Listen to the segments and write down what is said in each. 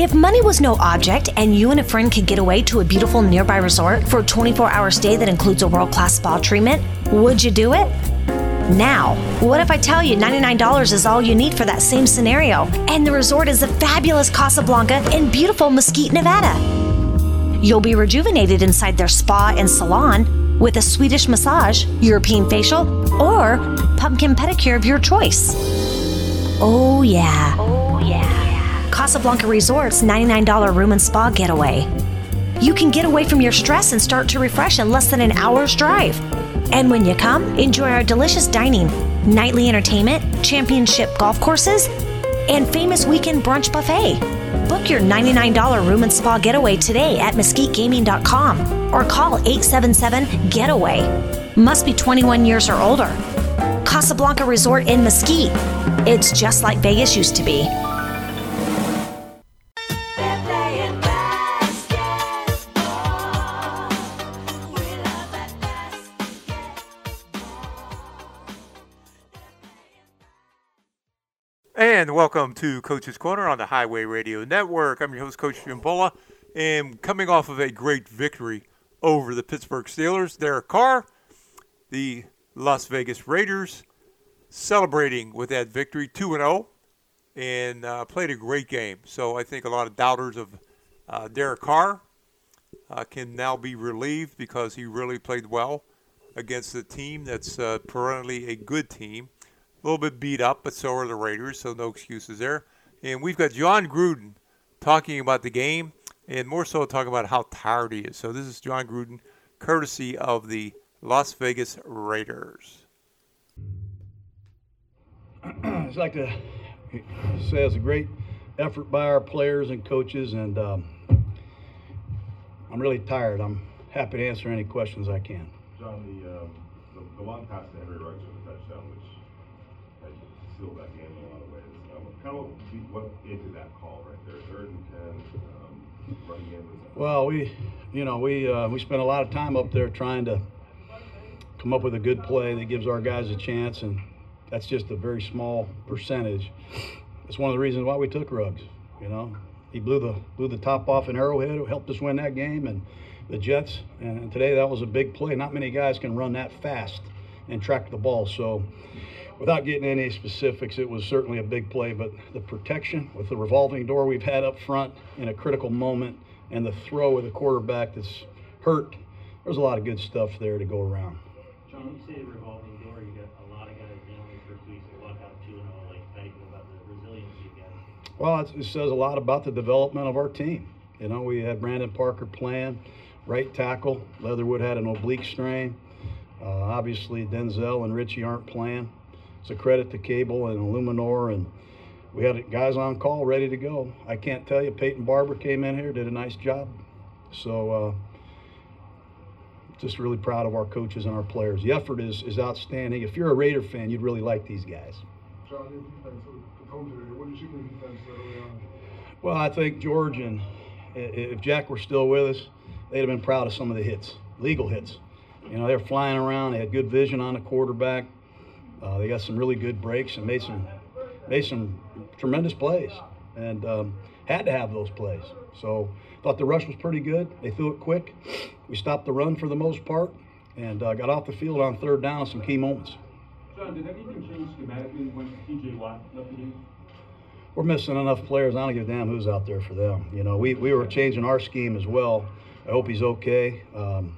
If money was no object and you and a friend could get away to a beautiful nearby resort for a 24 hour stay that includes a world class spa treatment, would you do it? Now, what if I tell you $99 is all you need for that same scenario? And the resort is the fabulous Casablanca in beautiful Mesquite, Nevada. You'll be rejuvenated inside their spa and salon with a Swedish massage, European facial, or pumpkin pedicure of your choice. Oh, yeah. Oh, yeah. Casablanca Resort's $99 room and spa getaway. You can get away from your stress and start to refresh in less than an hour's drive. And when you come, enjoy our delicious dining, nightly entertainment, championship golf courses, and famous weekend brunch buffet. Book your $99 room and spa getaway today at mesquitegaming.com or call 877 Getaway. Must be 21 years or older. Casablanca Resort in Mesquite. It's just like Vegas used to be. And welcome to Coach's Corner on the Highway Radio Network. I'm your host, Coach Jim Bulla, and coming off of a great victory over the Pittsburgh Steelers, Derek Carr, the Las Vegas Raiders, celebrating with that victory, 2 0, and uh, played a great game. So I think a lot of doubters of uh, Derek Carr uh, can now be relieved because he really played well against a team that's uh, perennially a good team a little bit beat up, but so are the Raiders, so no excuses there. And we've got Jon Gruden talking about the game and more so talking about how tired he is. So this is Jon Gruden, courtesy of the Las Vegas Raiders. I'd like to say it's a great effort by our players and coaches, and um, I'm really tired. I'm happy to answer any questions I can. John, the, um, the, the long pass to Henry Ruggs for the touchdown, which in a lot of ways. Um, what, that call right there, third and ten, um. Well, we, you know, we uh, we spent a lot of time up there trying to come up with a good play that gives our guys a chance, and that's just a very small percentage. It's one of the reasons why we took Ruggs. You know, he blew the blew the top off in Arrowhead, who helped us win that game, and the Jets. And today that was a big play. Not many guys can run that fast and track the ball. So without getting any specifics, it was certainly a big play, but the protection with the revolving door we've had up front in a critical moment and the throw of the quarterback that's hurt, there's a lot of good stuff there to go around. Jon, when you say revolving door, you got a lot of guys down in first week, so walk out 2 0. Like, how do you feel about the resilience you guys? Well, it says a lot about the development of our team. You know, we had Brandon Parker playing, right tackle. Leatherwood had an oblique strain. Uh, obviously, Denzel and Richie aren't playing. It's a credit to Cable and Illuminor, and we had guys on call ready to go. I can't tell you, Peyton Barber came in here, did a nice job. So, uh, just really proud of our coaches and our players. The effort is, is outstanding. If you're a Raider fan, you'd really like these guys. Well, I think George and if Jack were still with us, they'd have been proud of some of the hits, legal hits. You know, they're flying around. They had good vision on the quarterback. Uh, they got some really good breaks and made some made some tremendous plays, and um, had to have those plays. So thought the rush was pretty good. They threw it quick. We stopped the run for the most part, and uh, got off the field on third down in some key moments. Jon, did anything change schematically when T.J. Watt left the game? We're missing enough players. I don't give a damn who's out there for them. You know, we, we were changing our scheme as well. I hope he's okay. Um,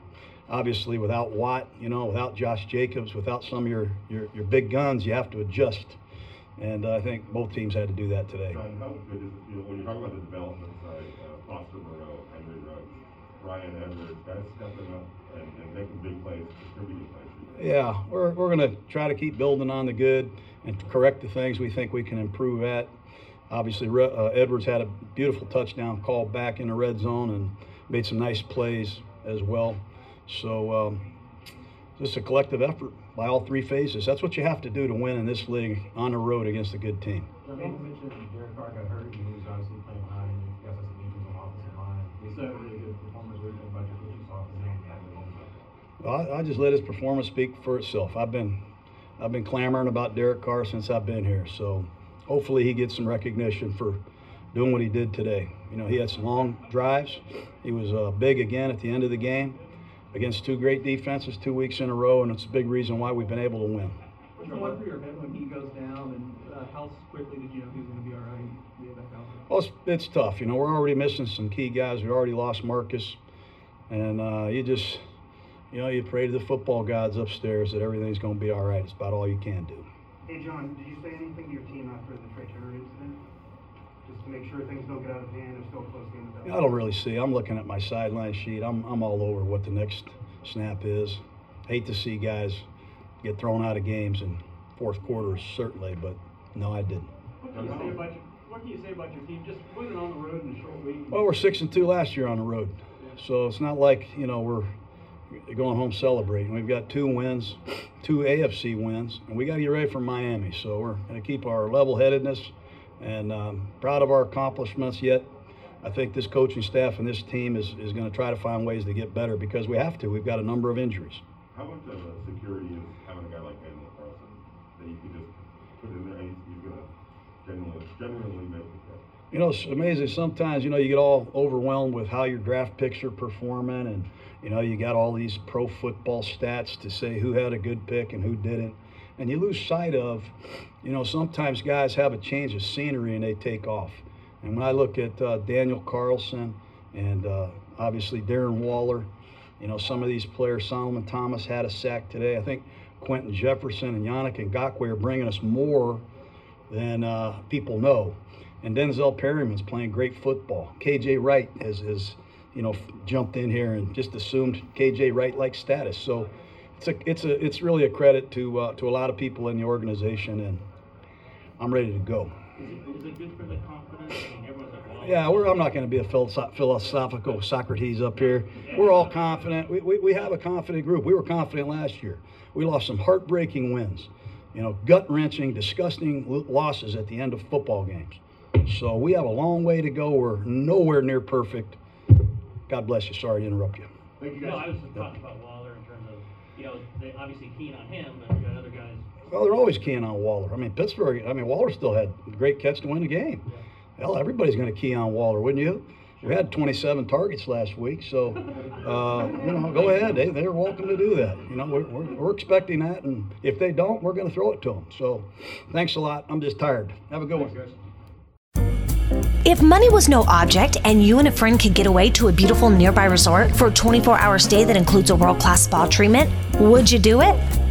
obviously without Watt, you know, without Josh Jacobs, without some of your, your, your big guns, you have to adjust. And uh, I think both teams had to do that today. Jon, how good is it feel when you talk about the development side, uh, Foster Moreau, Henry Ruggs, Bryan Edwards, guys stepping up and, and making big plays, distributing plays? Yeah, we're, we're going to try to keep building on the good and correct the things we think we can improve at. Obviously, uh, Edwards had a beautiful touchdown call back in the red zone and made some nice plays as well. So um, just a collective effort by all three phases. That's what you have to do to win in this league on the road against a good team. You mentioned Derek Carr got hurt he was obviously playing high and you guys had some injuries on offensive line. He said really good performance. What do you think about your coaching saw well, I, I just let his performance speak for itself. I've been I've been clamoring about Derek Carr since I've been here. So hopefully he gets some recognition for doing what he did today. You know, he had some long drives. He was uh, big again at the end of the game against two great defenses two weeks in a row, and it's a big reason why we've been able to win. What's the one through your head when he goes down, and uh, how quickly did you know he was going to be all right? Be back out? Well, it's, it's tough. You know, we're already missing some key guys. We already lost Marcus, and uh, you just, you know, you pray to the football gods upstairs that everything's going to be all right. It's about all you can do. Hey, John, did you say anything to your team after the Trey Turner incident? Just to make sure things don't get out of hand or still a close game with that? I don't really see. I'm looking at my sideline sheet. I'm, I'm all over what the next snap is. Hate to see guys get thrown out of games in fourth quarters, certainly, but no, I didn't. What can you say about your What can you say about your team? Just winning on the road in a short week. Well, we're six and two last year on the road, so it's not like you know we're going home celebrating. We've got two wins, two AFC wins, and we got to get ready for Miami. So we're going to keep our level-headedness and um, proud of our accomplishments. Yet, I think this coaching staff and this team is, is going to try to find ways to get better because we have to. We've got a number of injuries. How much of a security is having a guy like Daniel Carlson that you can just put in there and he's, he's gonna genuinely, genuinely make the play? You know, it's amazing. Sometimes, you know, you get all overwhelmed with how your draft picks are performing, and you know, you got all these pro football stats to say who had a good pick and who didn't, and you lose sight of, you know, sometimes guys have a change of scenery and they take off. And when I look at uh, Daniel Carlson and uh, obviously Darren Waller, you know, some of these players, Solomon Thomas had a sack today. I think Quinton Jefferson and Yannick Ngakoue are bringing us more than uh, people know. And Denzel Perryman's playing great football. KJ Wright has, has you know, jumped in here and just assumed KJ Wright like status. So it's a, it's a, it's really a credit to uh, to a lot of people in the organization, and I'm ready to go. Is it, is it good for the confidence? I mean, everyone's like, well, Yeah, we're, I'm not going to be a philosophical Socrates up here. We're all confident. We, we, we have a confident group. We were confident last year. We lost some heartbreaking wins, you know, gut wrenching, disgusting losses at the end of football games. So we have a long way to go. We're nowhere near perfect. God bless you. Sorry to interrupt you. no, I was just talking about Waller in terms of, you know, they obviously keen on him, but you got other guys. Well, they're always keying on Waller. I mean, Pittsburgh, I mean, Waller still had a great catch to win the game. Hell, everybody's going to key on Waller, wouldn't you? We had 27 targets last week, so, uh, you know, go ahead. They, they're welcome to do that. You know, we're, we're, we're expecting that, and if they don't, we're going to throw it to them. So, thanks a lot. I'm just tired. Have a good one. Guys. If money was no object and you and a friend could get away to a beautiful nearby resort for a 24 hour stay that includes a world class spa treatment, would you do it?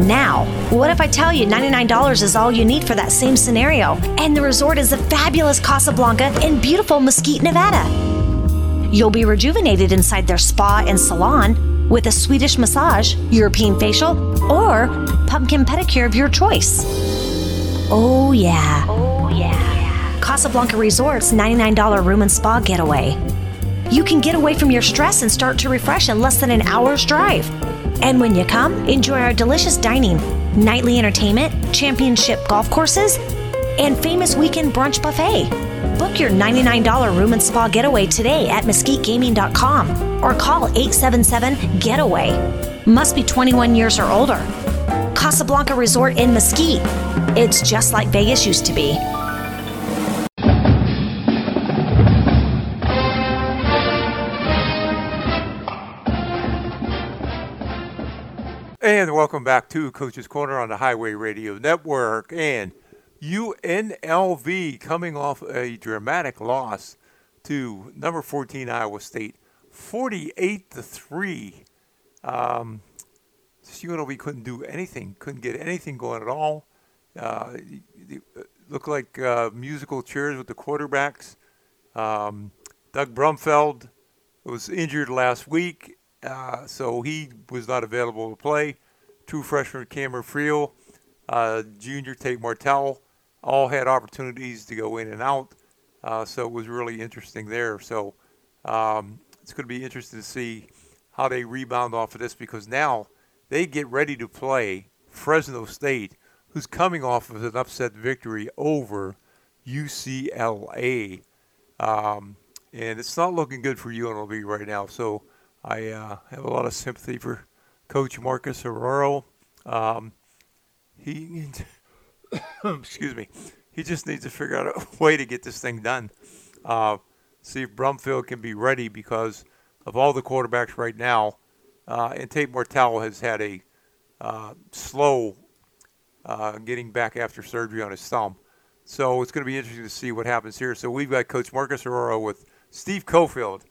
Now, what if I tell you $99 is all you need for that same scenario? And the resort is the fabulous Casablanca in beautiful Mesquite, Nevada. You'll be rejuvenated inside their spa and salon with a Swedish massage, European facial, or pumpkin pedicure of your choice. Oh, yeah. Oh, yeah. Casablanca Resort's $99 room and spa getaway. You can get away from your stress and start to refresh in less than an hour's drive. And when you come, enjoy our delicious dining, nightly entertainment, championship golf courses, and famous weekend brunch buffet. Book your $99 room and spa getaway today at mesquitegaming.com or call 877 Getaway. Must be 21 years or older. Casablanca Resort in Mesquite. It's just like Vegas used to be. And welcome back to Coach's Corner on the Highway Radio Network. And UNLV coming off a dramatic loss to number 14 Iowa State, 48 to 3. Um, UNLV couldn't do anything, couldn't get anything going at all. Uh, it looked like uh, musical chairs with the quarterbacks. Um, Doug Brumfield was injured last week, uh, so he was not available to play. True freshmen, Cameron Friel, uh, junior Tate Martell, all had opportunities to go in and out. Uh, so it was really interesting there. So um, it's going to be interesting to see how they rebound off of this because now they get ready to play Fresno State, who's coming off of an upset victory over UCLA. Um, and it's not looking good for UNLV right now. So I uh, have a lot of sympathy for Coach Marcus Arroyo. Um, he, excuse me, he just needs to figure out a way to get this thing done. Uh, see if Brumfield can be ready because of all the quarterbacks right now. Uh, and Tate Martell has had a uh, slow uh, getting back after surgery on his thumb. So it's going to be interesting to see what happens here. So we've got Coach Marcus Arroyo with Steve Cofield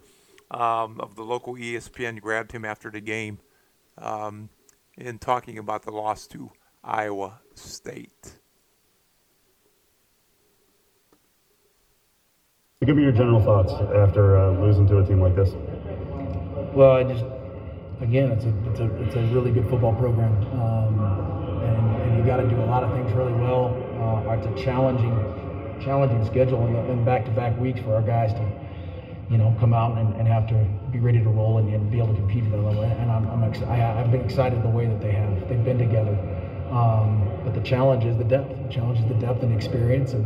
um, of the local ESPN. Grabbed him after the game um, in talking about the loss to Iowa State. Give me your general thoughts after uh, losing to a team like this. Well, I just, again, it's a it's a it's a really good football program, um, and, and you got to do a lot of things really well. Uh, it's a challenging challenging schedule in, in back-to-back weeks for our guys to, you know, come out and, and have to be ready to roll and, and be able to compete at that level. And I'm, I'm ex- I, have been excited the way that they have. They've been together. Um, but the challenge is the depth. The challenge is the depth and experience and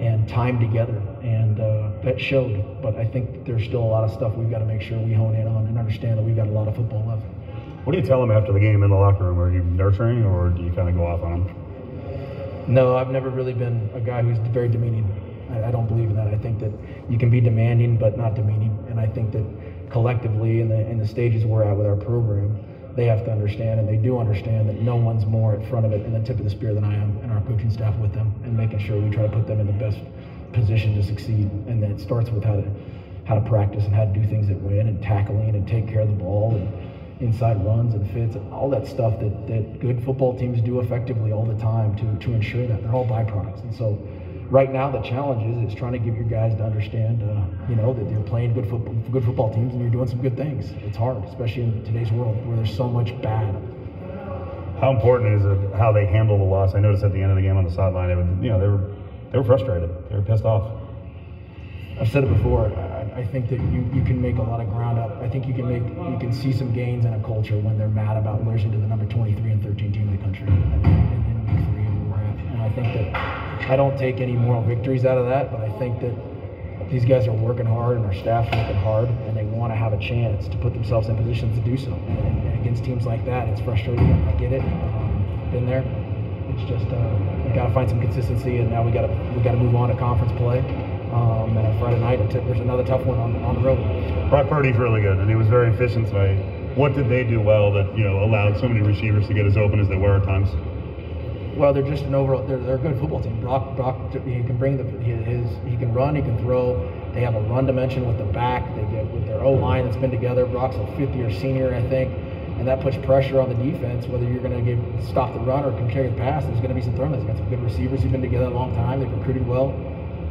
and time together. And uh, that showed. But I think there's still a lot of stuff we've got to make sure we hone in on and understand that we've got a lot of football left. What do you tell them after the game in the locker room? Are you nurturing or do you kind of go off on them? No, I've never really been a guy who's very demeaning. I, I don't believe in that. I think that you can be demanding but not demeaning. And I think that collectively in the in the stages we're at with our program, they have to understand, and they do understand that no one's more at front of it in the tip of the spear than I am, and our coaching staff with them, and making sure we try to put them in the best position to succeed. And that starts with how to how to practice and how to do things that win, and tackling and take care of the ball, and inside runs and fits, and all that stuff that, that good football teams do effectively all the time to to ensure that they're all byproducts. And so right now the challenge is, is trying to get your guys to understand, uh, you know, that they're playing good football, good football teams and you're doing some good things. It's hard, especially in today's world where there's so much bad. How important is it how they handle the loss? I noticed at the end of the game on the sideline, it was, you know, they were they were frustrated, they were pissed off. I've said it before. I, I think that you, you can make a lot of ground up. I think you can make you can see some gains in a culture when they're mad about losing to the number 23 and 13 team in the country think that I don't take any moral victories out of that, but I think that these guys are working hard and our staff's working hard and they want to have a chance to put themselves in positions to do so. And, against teams like that, it's frustrating. I get it. Um, been there. It's just uh, we got to find some consistency, and now we got to we got to move on to conference play. Um, and on Friday night, there's another tough one on, on the road. Brock Purdy's really good, and he was very efficient tonight. What did they do well that you know allowed so many receivers to get as open as they were at times? Well, they're just an overall. They're, they're a good football team. Brock, Brock, he can bring the his. He can run. He can throw. They have a run dimension with the back. They get with their O line that's been together. Brock's a fifth year senior, I think, and that puts pressure on the defense. Whether you're going to get stop the run or can carry the pass, there's going to be some throws. They've got some good receivers who've been together a long time. They've recruited well.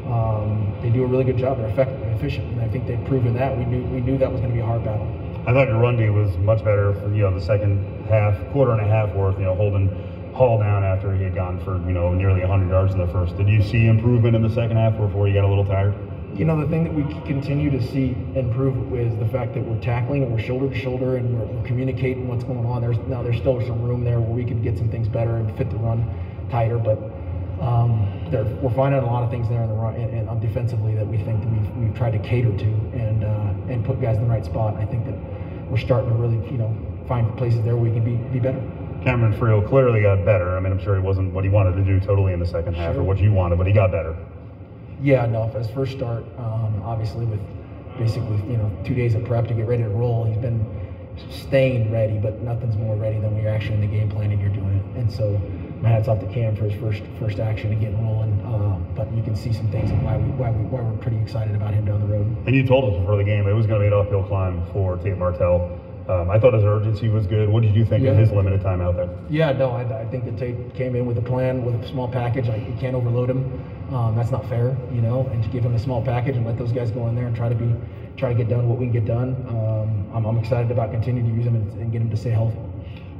Um, they do a really good job. They're effective and efficient, and I think they've proven that. We knew we knew that was going to be a hard battle. I thought your run D was much better for you know the second half, quarter and a half worth. You know, holding Hall down after he had gone for you know nearly 100 yards in the first. Did you see improvement in the second half before you got a little tired? You know, the thing that we continue to see improve is the fact that we're tackling and we're shoulder to shoulder and we're, we're communicating what's going on. There's now there's still some room there where we could get some things better and fit the run tighter, but um, we're finding a lot of things there in the run and, and defensively that we think that we've, we've tried to cater to and uh, and put guys in the right spot. I think that we're starting to really you know find places there where we can be be better. Cameron Friel clearly got better. I mean, I'm sure he wasn't what he wanted to do totally in the second half sure. or what you wanted, but he got better. Yeah, no, for his first start, um, obviously with basically you know two days of prep to get ready to roll, he's been staying ready, but nothing's more ready than when you're actually in the game plan and you're doing it. And so my hats off to Cam for his first first action and getting rolling. Uh, but you can see some things and why we why we why we're pretty excited about him down the road. And you told us before the game it was going to be an uphill climb for Tate Martell. Um, I thought his urgency was good. What did you think yeah. of his limited time out there? Yeah, no, I, I, think that Tate came in with a plan, with a small package. Like you can't overload him. Um, that's not fair, you know. And to give him a small package and let those guys go in there and try to be, try to get done what we can get done. Um, I'm, I'm, excited about continuing to use him and, and, get him to stay healthy.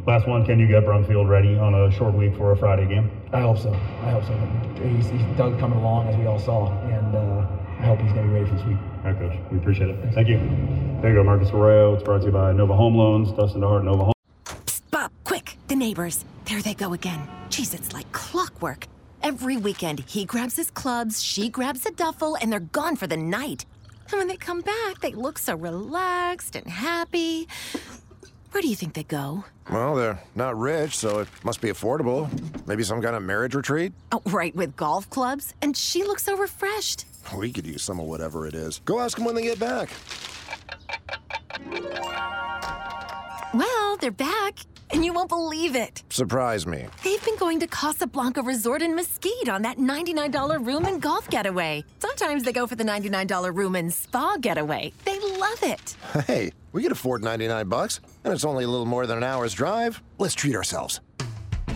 Last one, can you get Brumfield ready on a short week for a Friday game? I hope so. I hope so. He's, he's Doug coming along as we all saw, and. Uh, I hope he's going to be ready for this week. All right, Coach. We appreciate it. Thank you. There you go, Marcus Arroyo. It's brought to you by Nova Home Loans. Dustin DeHart, Nova Home. Psst, Bob, quick. The neighbors. There they go again. Jeez, it's like clockwork. Every weekend, he grabs his clubs, she grabs a duffel, and they're gone for the night. And when they come back, they look so relaxed and happy. Where do you think they go? Well, they're not rich, so it must be affordable. Maybe some kind of marriage retreat? Oh, right, with golf clubs? And she looks so refreshed. Oh, we could use some of whatever it is. Go ask them when they get back. Well, they're back, and you won't believe it. Surprise me. They've been going to Casablanca Resort in Mesquite on that $99 room and golf getaway. Sometimes they go for the $99 room and spa getaway. They love it. Hey, we can afford 99 bucks, and it's only a little more than an hour's drive. Let's treat ourselves.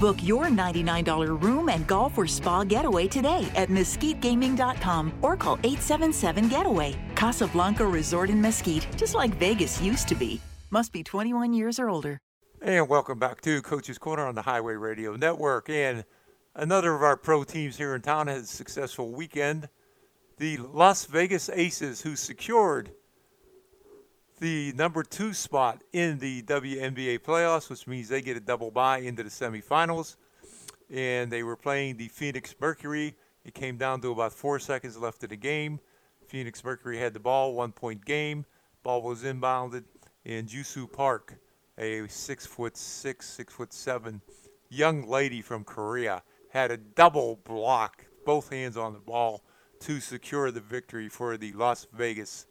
Book your $99 room and golf or spa getaway today at mesquitegaming.com or call 877 Getaway. Casablanca Resort in Mesquite, just like Vegas used to be. Must be 21 years or older. And welcome back to Coach's Corner on the Highway Radio Network. And another of our pro teams here in town had a successful weekend. The Las Vegas Aces, who secured the number two spot in the WNBA playoffs, which means they get a double bye into the semifinals. And they were playing the Phoenix Mercury. It came down to about four seconds left of the game. Phoenix Mercury had the ball, one point game. Ball was inbounded, and Jisoo Park, a six foot six, six foot seven young lady from Korea, had a double block, both hands on the ball, to secure the victory for the Las Vegas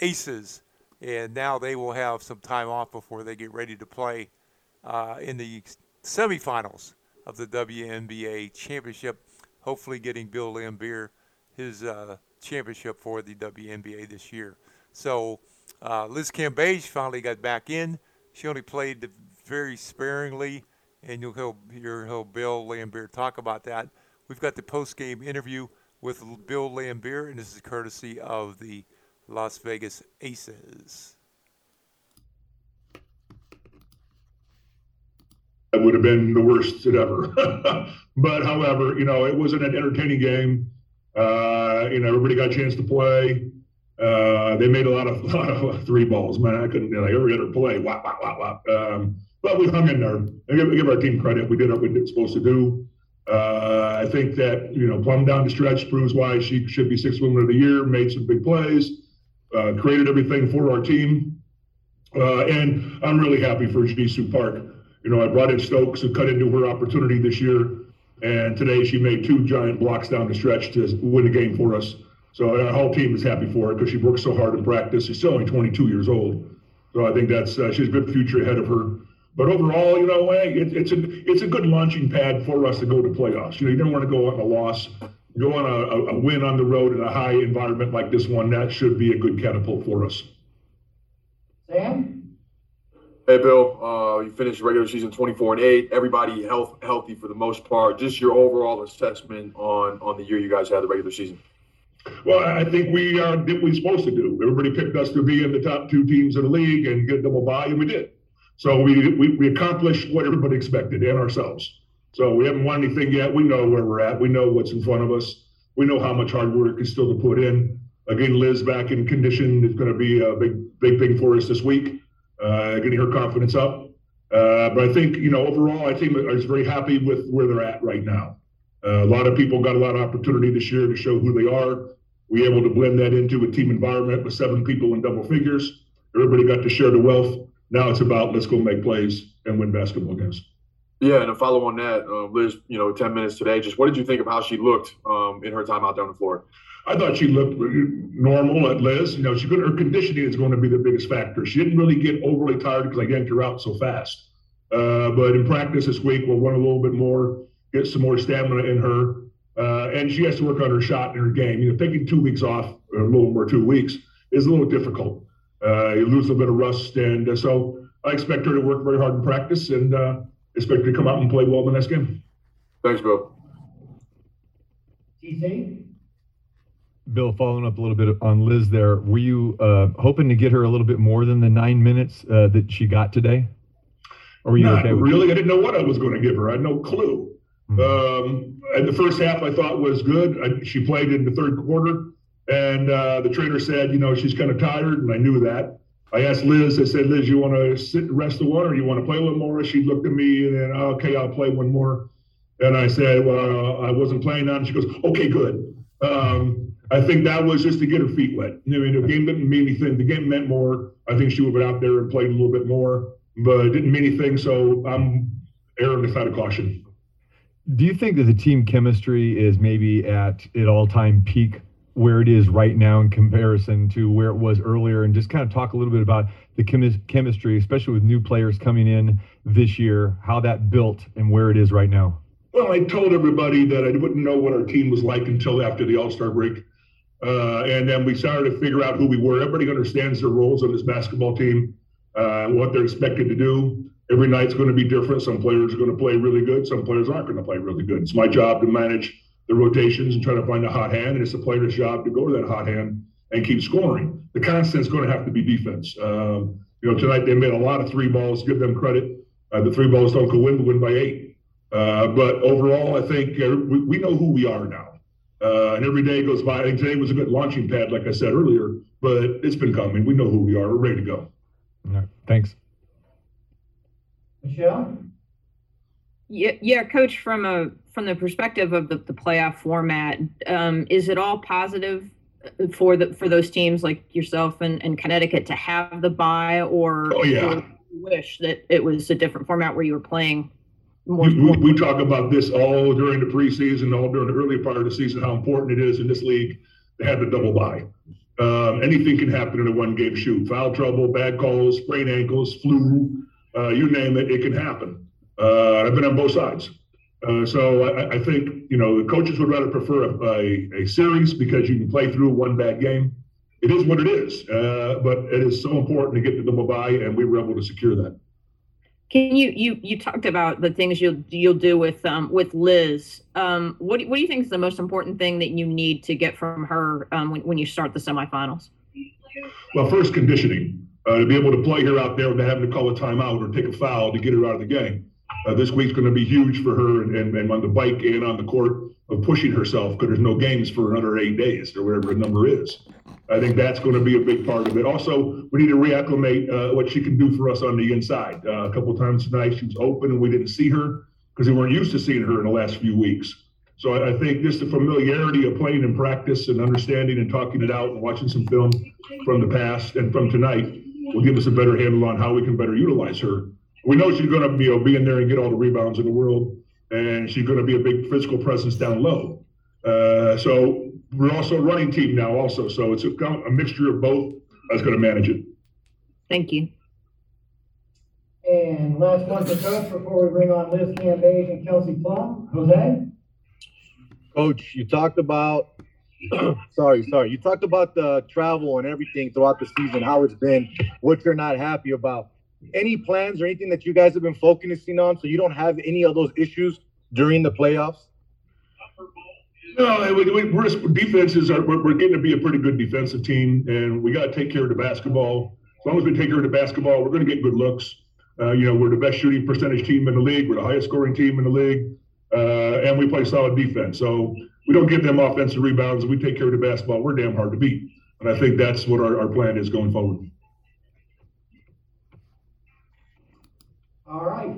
Aces and now they will have some time off before they get ready to play uh, in the semifinals of the WNBA championship. Hopefully, getting Bill Laimbeer his uh, championship for the WNBA this year. So, uh, Liz Cambage finally got back in. She only played very sparingly, and you'll hear, Bill Laimbeer talk about that. We've got the post game interview with Bill Laimbeer, and this is courtesy of the Las Vegas Aces. That would have been the worst it ever. but however, you know, it wasn't an entertaining game. Uh, you know, everybody got a chance to play. Uh, they made a lot of, lot of three balls, man. I couldn't, you know, like every other play. Um, but we hung in there. I give, give our team credit. We did what we were supposed to do. Uh, I think that, you know, Plum down the stretch proves why she should be six women of the year, made some big plays uh, created everything for our team. Uh, and I'm really happy for Jisoo Park. You know, I brought in Stokes who cut into her opportunity this year. And today she made two giant blocks down the stretch to win the game for us. So our whole team is happy for her because she worked so hard in practice. She's still only 22 years old. So I think that's uh, she's a good future ahead of her. But overall, you know, hey, it, it's a it's a good launching pad for us to go to playoffs. You know, you don't want to go on a loss go on a, a, win on the road in a high environment like this one, that should be a good catapult for us. Sam? Hey, Bill. Uh, you finished regular season 24 and 8. Everybody health, healthy for the most part. Just your overall assessment on, on the year you guys had the regular season. Well, I think we uh, did what we are supposed to do. Everybody picked us to be in the top two teams in the league and get double bye, and we did. So we, we, we accomplished what everybody expected and ourselves. So we haven't won anything yet. We know where we're at. We know what's in front of us. We know how much hard work is still to put in. Again, Liz back in condition is going to be a big, big thing for us this week. Uh, getting her confidence up. Uh, but I think, you know, overall, I think I was very happy with where they're at right now. Uh, a lot of people got a lot of opportunity this year to show who they are. We able to blend that into a team environment with seven people in double figures. Everybody got to share the wealth. Now it's about let's go make plays and win basketball games. Yeah, and to follow on that, uh, Liz, you know, 10 minutes today, just what did you think of how she looked um, in her time out there on the floor? I thought she looked normal at Liz. You know, she her conditioning is going to be the biggest factor. She didn't really get overly tired because I yanked her out so fast. Uh, but in practice this week, we'll run a little bit more, get some more stamina in her. Uh, and she has to work on her shot in her game. You know, taking two weeks off, a little more two weeks, is a little difficult. Uh, you lose a little bit of rust. And uh, so I expect her to work very hard in practice and uh, expect to come out and play well in the next game. Thanks, Bill. TC? Bill, following up a little bit on Liz there, were you uh, hoping to get her a little bit more than the nine minutes uh, that she got today? Or were you Not okay really. I didn't know what I was going to give her. I had no clue. Mm-hmm. Um, and the first half I thought was good. I, she played in the third quarter, and uh, the trainer said, you know, she's kind of tired, and I knew that. I asked Liz, I said, Liz, you want to sit and rest the or you want to play a little more? She looked at me and then, okay, I'll play one more. And I said, well, I wasn't playing on. She goes, okay, good. Um, I think that was just to get her feet wet. I mean, the game didn't mean anything. The game meant more. I think she would have been out there and played a little bit more. but it didn't mean anything. So I'm erring the side of caution. Do you think that the team chemistry is maybe at an all-time peak where it is right now in comparison to where it was earlier? And just kind of talk a little bit about the chemi- chemistry, especially with new players coming in this year, how that built and where it is right now. Well, I told everybody that I wouldn't know what our team was like until after the All Star break. Uh, and then we started to figure out who we were. Everybody understands their roles on this basketball team, uh, what they're expected to do. Every night's going to be different. Some players are going to play really good. Some players aren't going to play really good. It's my job to manage the rotations and try to find a hot hand, and it's the player's job to go to that hot hand and keep scoring. The constant is going to have to be defense. Um, you know, tonight they made a lot of three balls. Give them credit. Uh, the three balls don't go in, but win by eight. Uh, but overall, I think uh, we, we, know who we are now. Uh, and every day goes by. I think today was a good launching pad, like I said earlier, but it's been coming. We know who we are. We're ready to go. All right. Thanks. Michelle? Yeah, yeah, coach, from a from the perspective of the, the playoff format, um, is it all positive for the for those teams like yourself and, and Connecticut to have the buy, or, oh, yeah. wish that it was a different format where you were playing we, we, we, talk about this all during the preseason, all during the early part of the season, how important it is in this league to have the double bye. Um, anything can happen in a one game shoot foul trouble, bad calls, sprained ankles, flu, uh, you name it, it can happen. Uh, I've been on both sides. Uh, so I, I, think, you know, the coaches would rather prefer a, a, a, series because you can play through one bad game. It is what it is, uh, but it is so important to get to the bye, and we were able to secure that. Can you you you talked about the things you'll you'll do with um with Liz? Um, what what do you think is the most important thing that you need to get from her um, when when you start the semifinals? Well, first conditioning uh, to be able to play her out there without having to call a timeout or take a foul to get her out of the game. Uh, this week's going to be huge for her and, and, and on the bike and on the court of pushing herself because there's no games for another eight days or whatever the number is. I think that's going to be a big part of it. Also, we need to reacclimate uh, what she can do for us on the inside. Uh, a couple times tonight, she was open and we didn't see her because we weren't used to seeing her in the last few weeks. So I, I, think just the familiarity of playing in practice and understanding and talking it out and watching some film from the past and from tonight will give us a better handle on how we can better utilize her. We know she's going to you know, be in there and get all the rebounds in the world, and she's going to be a big physical presence down low. Uh, so we're also a running team now, also. So it's a, a mixture of both. That's going to manage it. Thank you. And last one for coach before we bring on Liz Cambage and Kelsey Plum. Jose? Coach, you talked about, sorry, sorry, you talked about the travel and everything throughout the season, how it's been, what you're not happy about. Any plans or anything that you guys have been focusing on so you don't have any of those issues during the playoffs? No, we, we, we're defenses are we're, we're, getting to be a pretty good defensive team, and we got to take care of the basketball. As long as we take care of the basketball, we're going to get good looks. Uh, you know, we're the best shooting percentage team in the league. We're the highest scoring team in the league, uh, and we play solid defense. So we don't give them offensive rebounds. We take care of the basketball. We're damn hard to beat, and I think that's what our, our plan is going forward.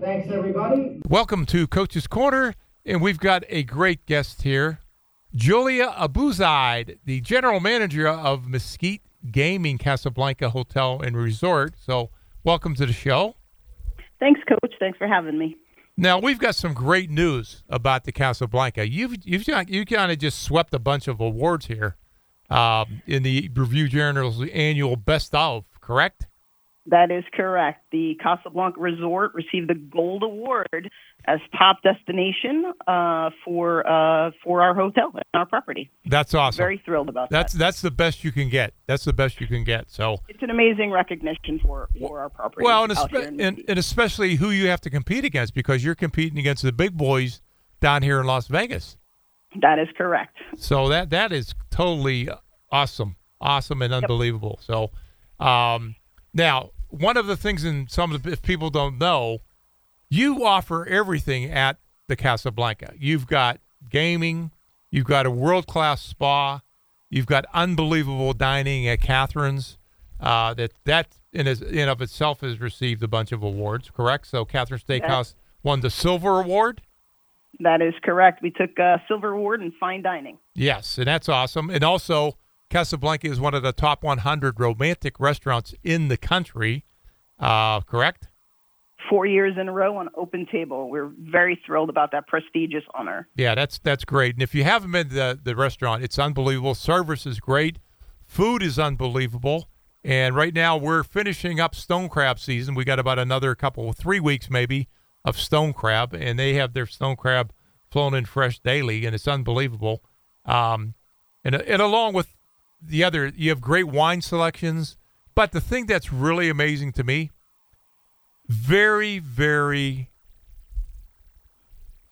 Right, thanks everybody. Welcome to Coach's Corner, and we've got a great guest here. Julia Abuzaid, the general manager of Mesquite Gaming Casablanca Hotel and Resort. So, welcome to the show. Thanks, Coach. Thanks for having me. Now we've got some great news about the Casablanca. You've you've you kind of just swept a bunch of awards here um, in the Review Journal's annual Best of, correct? That is correct. The Casablanca Resort received the Gold Award as top destination uh, for uh, for our hotel and our property. That's awesome. Very thrilled about that's, that. That's that's the best you can get. That's the best you can get. So it's an amazing recognition for, for our property. Well, and, espe- and, and especially who you have to compete against because you're competing against the big boys down here in Las Vegas. That is correct. So that that is totally awesome, awesome and unbelievable. Yep. So um, now one of the things, and some of the, if people don't know, you offer everything at the Casablanca. You've got gaming, you've got a world class spa, you've got unbelievable dining at Catherine's. Uh, that that in, in of itself has received a bunch of awards. Correct. So Catherine Steakhouse won the silver award. That is correct. We took a silver award in fine dining. Yes, and that's awesome. And also Casablanca is one of the top 100 romantic restaurants in the country. Uh, correct? four years in a row on Open Table. We're very thrilled about that prestigious honor. Yeah, that's that's great. And if you haven't been to the, the restaurant, it's unbelievable. Service is great. Food is unbelievable. And right now we're finishing up stone crab season. We got about another couple, three weeks maybe, of stone crab, and they have their stone crab flown in fresh daily, and it's unbelievable. Um, and and along with the other, you have great wine selections. But the thing that's really amazing to me, very very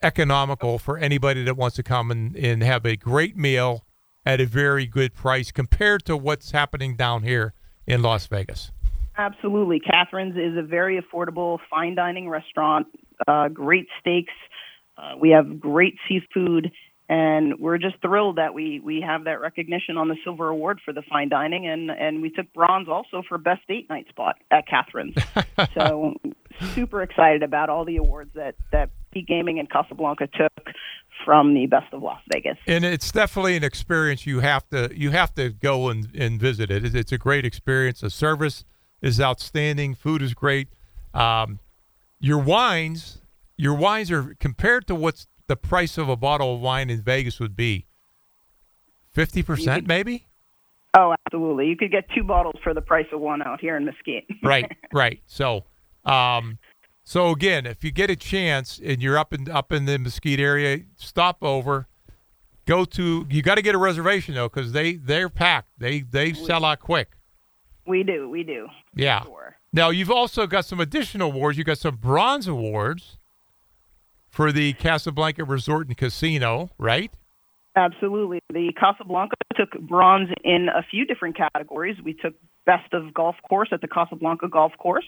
economical for anybody that wants to come and, and have a great meal at a very good price compared to what's happening down here in Las Vegas. Absolutely. Catherine's is a very affordable fine dining restaurant, uh, great steaks. Uh, we have great seafood, and we're just thrilled that we, we have that recognition on the Silver Award for the fine dining, and, and we took bronze also for best date night spot at Catherine's. so super excited about all the awards that, that Peak Gaming and Casablanca took from the Best of Las Vegas. And it's definitely an experience you have to you have to go and, and visit it. It's a great experience. The service is outstanding. Food is great. Um, your wines, your wines are compared to what's the price of a bottle of wine in Vegas would be. Fifty percent, maybe. Oh, absolutely. You could get two bottles for the price of one out here in Mesquite. right, right. So, um, so again, if you get a chance and you're up in up in the Mesquite area, stop over. Go to. You got to get a reservation though, because they they're packed. They they sell out quick. We do, we do. Yeah. Now you've also got some additional awards. You got some bronze awards for the Casablanca Resort and Casino, right? Absolutely. The Casablanca took bronze in a few different categories. We took best of golf course at the Casablanca Golf Course,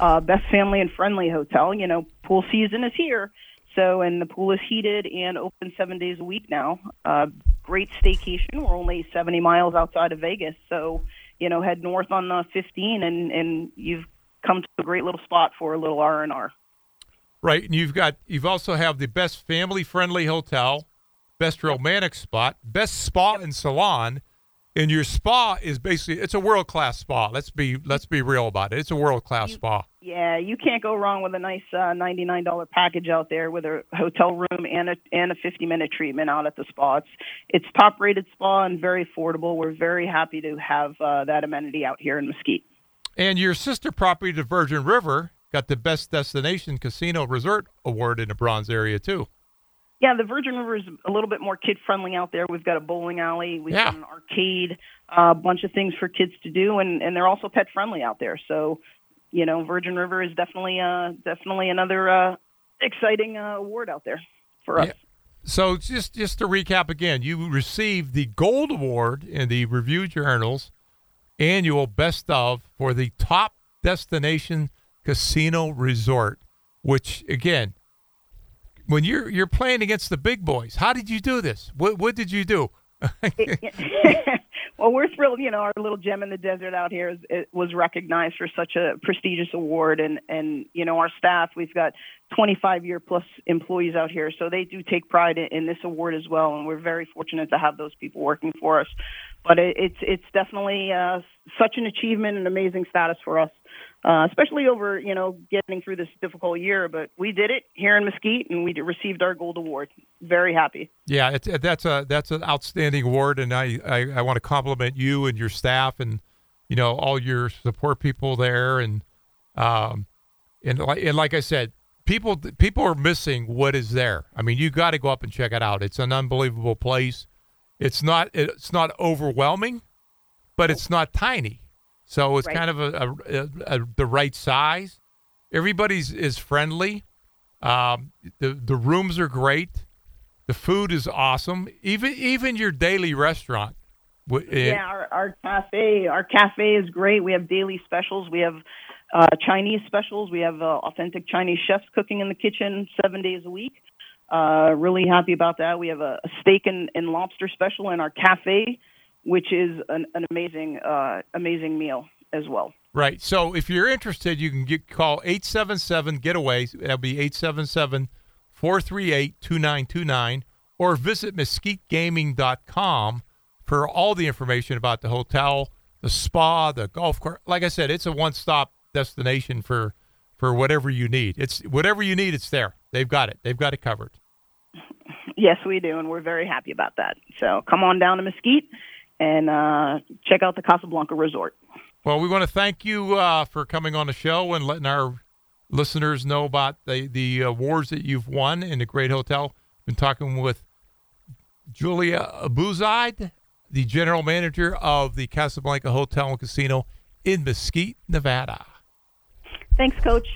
uh, best family and friendly hotel. You know, pool season is here. So, and the pool is heated and open seven days a week now. Uh, great staycation. We're only 70 miles outside of Vegas. So, you know, head north on the 15 and, and you've come to a great little spot for a little R&R. Right. And you've got, you've also have the best family friendly hotel, best romantic spot, best spa and salon. And your spa is basically it's a world class spa. Let's be let's be real about it. It's a world class spa. Yeah, you can't go wrong with a nice uh, ninety-nine dollar package out there with a hotel room and a and a fifty-minute treatment out at the spa. It's it's top-rated spa and very affordable. We're very happy to have uh, that amenity out here in Mesquite. And your sister property, the Virgin River, got the best destination casino resort award in the bronze area too. Yeah, the Virgin River is a little bit more kid friendly out there. We've got a bowling alley, we've Yeah. got an arcade, a bunch of things for kids to do, and and they're also pet friendly out there. So, you know, Virgin River is definitely uh definitely another uh exciting uh, award out there for us. So just just to recap again, you received the gold award in the Review Journal's annual best of for the top destination casino resort, which again, when you're you're playing against the big boys, how did you do this? What what did you do? well, we're thrilled. You know, our little gem in the desert out here is, it was recognized for such a prestigious award, and and you know, our staff. We've got 25 year plus employees out here, so they do take pride in, in this award as well, and we're very fortunate to have those people working for us. But it, it's it's definitely uh, such an achievement and amazing status for us. Uh, especially over, you know, getting through this difficult year, but we did it here in Mesquite, and we received our gold award. Very happy. Yeah, it's, that's a that's an outstanding award, and I, I, I want to compliment you and your staff and you know all your support people there, and um, and like and like I said, people people are missing what is there. I mean, you got to go up and check it out. It's an unbelievable place. It's not it's not overwhelming, but it's not tiny. So it's Right. kind of a, a, a, the right size. Everybody's is friendly. Um, the the rooms are great. The food is awesome. Even even your daily restaurant. eh, Yeah, our, our cafe, our cafe is great. We have daily specials. We have uh, Chinese specials. We have uh, authentic Chinese chefs cooking in the kitchen seven days a week. Uh, really happy about that. We have a, a steak and, and lobster special in our cafe, which is an, an amazing, uh, amazing meal as well. Right. So if you're interested, you can get, call 877 Getaway. That'll be 877 438 2929 or visit mesquitegaming.com for all the information about the hotel, the spa, the golf course. Like I said, it's a one stop destination for for whatever you need. It's whatever you need, it's there. They've got it. They've got it covered. Yes, we do, and we're very happy about that. So come on down to Mesquite and uh, check out the Casablanca Resort. Well, we want to thank you uh, for coming on the show and letting our listeners know about the the awards that you've won in the great hotel. Been talking with Julia Abuzaid, the general manager of the Casablanca Hotel and Casino in Mesquite, Nevada. Thanks, Coach.